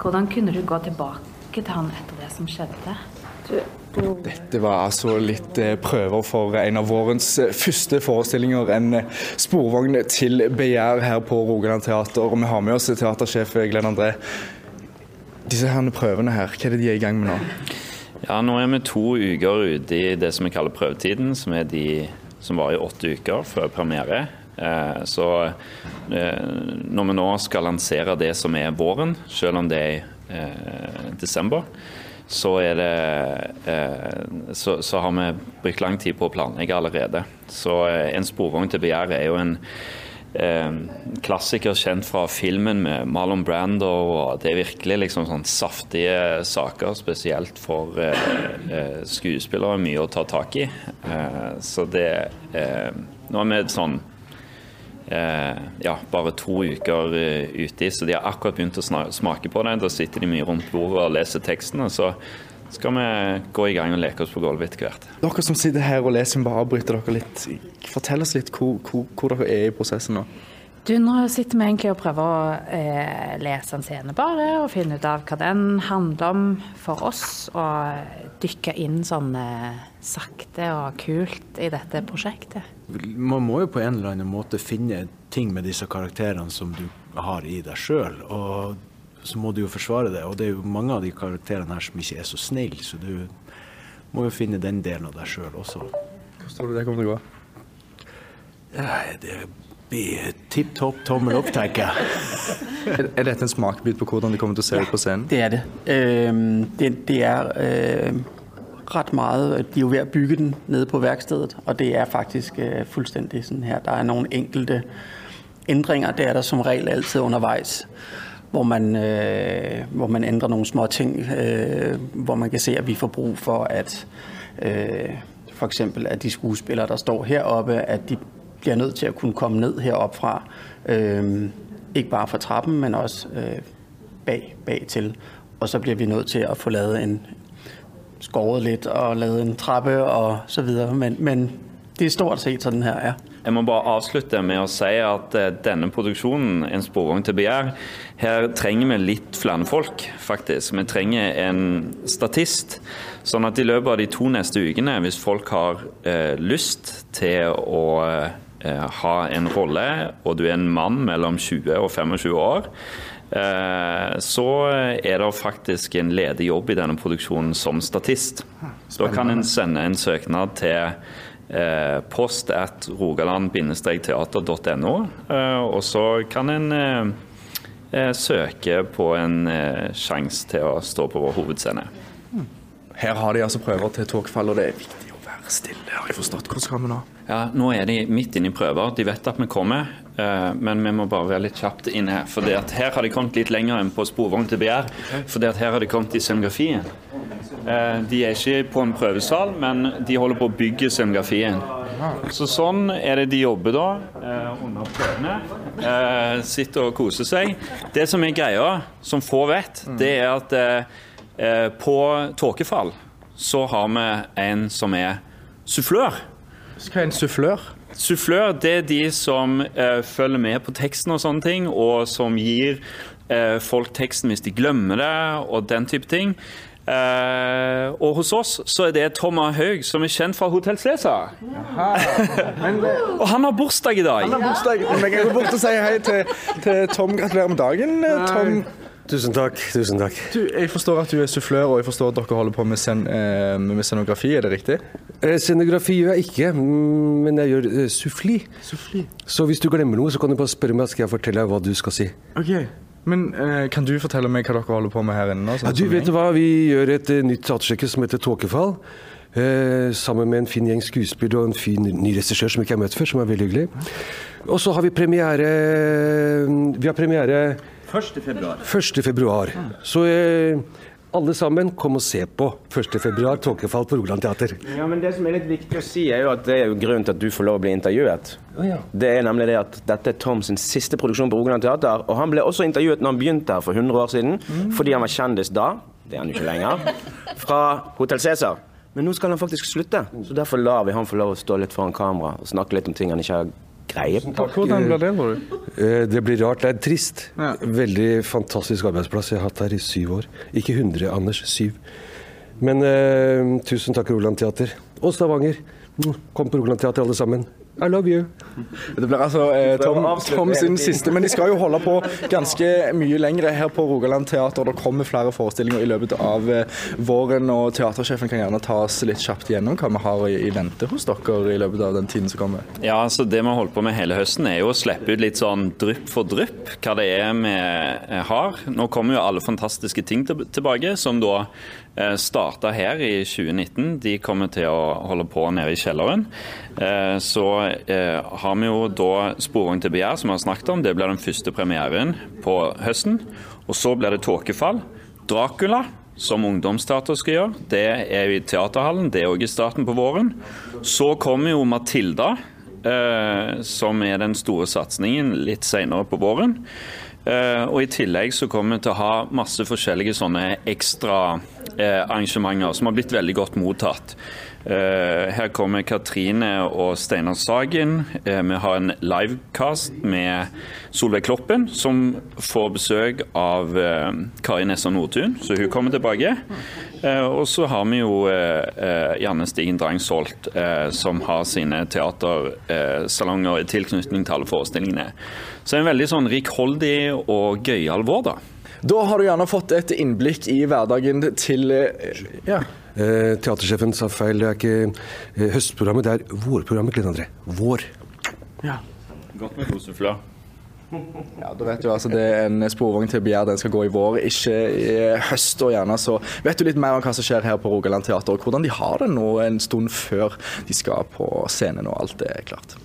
Hvordan kunne du gå tilbake til han etter det som skjedde? Dette var altså litt eh, prøver for en av vårens eh, første forestillinger. En eh, sporvogn til begjær her på Rogaland teater. Og vi har med oss teatersjef Glenn André. Disse her prøvene her, hva er det de er i gang med nå? Ja, Nå er vi to uker ute i det som vi kaller prøvetiden, som er de som var i åtte uker før premiere. Så når vi nå skal lansere det som er våren, selv om det er i desember, så, det, eh, så, så, har vi brukt lang tid på å planlegge allerede. Så eh, En sporvogn til begjæret er jo en eh, klassiker kjent fra filmen med Marlon Brando. og Det er virkelig liksom sånn saftige saker, spesielt for eh, eh skuespillere. Mye å ta tak i. Eh, så det Nå er vi sånn eh, ja, bare to uker ute i, så de har akkurat begynt å smake på det. Da sitter de mye rundt bordet og leser teksten. og så skal vi gå i gang og leke oss på gulvet etter hvert. Dere som sitter her og leser, bare avbryter dere litt. Fortell oss litt hvor, hvor, hvor dere er i prosessen nå. Du, Nå sitter vi egentlig og prøver å eh, lese en scene bare, og finne ut av hva den handler om for oss. Og dykke inn sånn eh, sakte og kult i dette prosjektet. Man må jo på en eller annen måte finne ting med disse karakterene som du har i deg sjøl. Og så må du jo forsvare det. Og det er jo mange av de karakterene her som ikke er så snille, så du må jo finne den delen av deg sjøl også. Hvordan tror du det kommer til å gå? Nei, det blir tipp topp tommel opp, tenker jeg. er dette en smakebit på hvordan det kommer til å se ut på scenen? Det er det. det, det er ret meget. De er jo ved at bygge den nede på værkstedet, og det er faktisk fuldstændig sådan her. Der er nogle enkelte ændringer, det er der som regel altid undervejs hvor man, øh, hvor man ændrer nogle små ting, øh, hvor man kan se, at vi får brug for, at øh, for eksempel at de skuespillere, der står heroppe, at de bliver nødt til at kunne komme ned heroppe fra. Øh, ikke bare fra trappen, men også øh, bag, bag til. Og så bliver vi nødt til at få lavet en skåret lidt og lavet en trappe og så videre. Men, men det er stort set sådan her er. Jeg må bare avslutte med å si at eh, denne produksjonen, 'En sporvogn til begjær', her trenger vi litt flere folk, faktisk. Vi trenger en statist. Sånn at i løpet av de to neste ukene, hvis folk har eh, lyst til å ha en rolle, og du er en mann mellom 20 og 25 år, eh, så er det faktisk en ledig jobb i denne produksjonen som statist. Da kan en sende en søknad til eh, post at rogaland-teater.no, eh, og så kan en søke på en sjanse til å stå på vår hovedscene. Her har de altså prøver til togfall, og det er viktig å være stille, jeg forstått. Hvordan skal vi nå? Ja, Nå er de midt inne i prøver. De vet at vi kommer, men vi må bare være litt kjapt inne her. For her har de kommet litt lenger enn på Sporvogn til begjær. For her har de kommet i scenografien. De er ikke på en prøvesal, men de holder på å bygge scenografien. Så sånn er det de jobber da, under prøvene. Sitter og koser seg. Det som er greia, som få vet, det er at på tåkefall så har vi en som er sufflør. Hva er en sufflør? Sufflør det er de som eh, følger med på teksten og sånne ting, og som gir eh, folk teksten hvis de glemmer det, og den type ting. Uh, og hos oss så er det Thomas Haug, som er kjent fra Hotell Cæsar. og han har bursdag i dag. Han har bursdag. Men jeg går bort og sier hei til, til Tom. Gratulerer med dagen. Tom Tusen takk. tusen takk. Du, jeg forstår at du er sufflør, og jeg forstår at dere holder på med, sen, eh, med scenografi, er det riktig? Eh, scenografi gjør jeg ikke, mm, men jeg gjør eh, suffli. suffli. Så hvis du glemmer noe, så kan du bare spørre meg, skal jeg fortelle deg hva du skal si. Ok, Men eh, kan du fortelle meg hva dere holder på med her inne? Sånn ja, du vet hva, Vi gjør et uh, nytt teaterstykke som heter Tåkefall. Eh, sammen med en fin gjeng skuespillere og en fin ny regissør som ikke har møtt før, som er veldig hyggelig. Og så har vi premiere Vi har premiere 1. februar. 1. februar. Så eh, alle sammen, kom og se på 1. februar, Tåkefall på Rogaland teater. Ja, men Det som er litt viktig å si, er jo at det er jo grunnen til at du får lov å bli intervjuet. Oh, ja. Det er nemlig det at dette er Tom sin siste produksjon på Rogaland teater. Og han ble også intervjuet når han begynte her for 100 år siden, mm. fordi han var kjendis da. Det er han jo ikke lenger. Fra Hotell Cæsar. Men nå skal han faktisk slutte, så derfor lar vi han få lov å stå litt foran kamera og snakke litt om ting han ikke har greie på. Hvordan blir det, tror du? Eh, Det blir rart, det er trist. Ja. Veldig fantastisk arbeidsplass. Jeg har hatt her i syv år. Ikke 100, Anders. Syv. Men eh, tusen takk, Roland Teater. Og Stavanger. Kom på Rogaland Teater, alle sammen. I love you. Det blir altså eh, Tom, Tom sin siste, men de skal jo holde på ganske mye lengre her på Rogaland Teater. Det kommer flere forestillinger i løpet av eh, våren, og teatersjefen kan gjerne ta oss litt kjapt gjennom hva vi har i, i vente hos dere i løpet av den tiden som kommer. Ja, altså Det vi har holdt på med hele høsten, er jo å slippe ut litt sånn drypp for drypp hva det er vi eh, har. Nå kommer jo alle fantastiske ting tilbake, som da starta her i 2019. De kommer til å holde på nede i kjelleren. Eh, så eh, har vi jo da Sporvogn til begjær, som vi har snakket om. Det blir den første premieren på høsten. Og så blir det Tåkefall. Dracula som ungdomsteater skal gjøre. Det er i Teaterhallen. Det er òg i starten på våren. Så kommer jo Matilda, eh, som er den store satsingen litt senere på våren. Eh, og I tillegg så kommer vi til å ha masse forskjellige sånne ekstra eh, arrangementer som har blitt veldig godt mottatt. Eh, her kommer Katrine og Steinar Sagen. Eh, vi har en livecast med Solveig Kloppen, som får besøk av eh, Kari Nessa Nordtun, så hun kommer tilbake. Eh, og så har vi jo eh, eh, Janne Stigen Drangsholt, eh, som har sine teatersalonger i tilknytning til alle forestillingene. Så det er en veldig sånn rikholdig og gøyal vår, da. Da har du gjerne fått et innblikk i hverdagen til eh, ja. Eh, teatersjefen sa feil. Det er ikke eh, høstprogrammet, det er vårprogrammet, Glenn André. Vår. Ja. Godt med kosefla. Ja, da vet du altså Det er en sporvogn til begjær. Den skal gå i vår, ikke i høst. Og gjerne så vet du litt mer om hva som skjer her på Rogaland Teater, og hvordan de har det nå en stund før de skal på scenen og alt det er klart.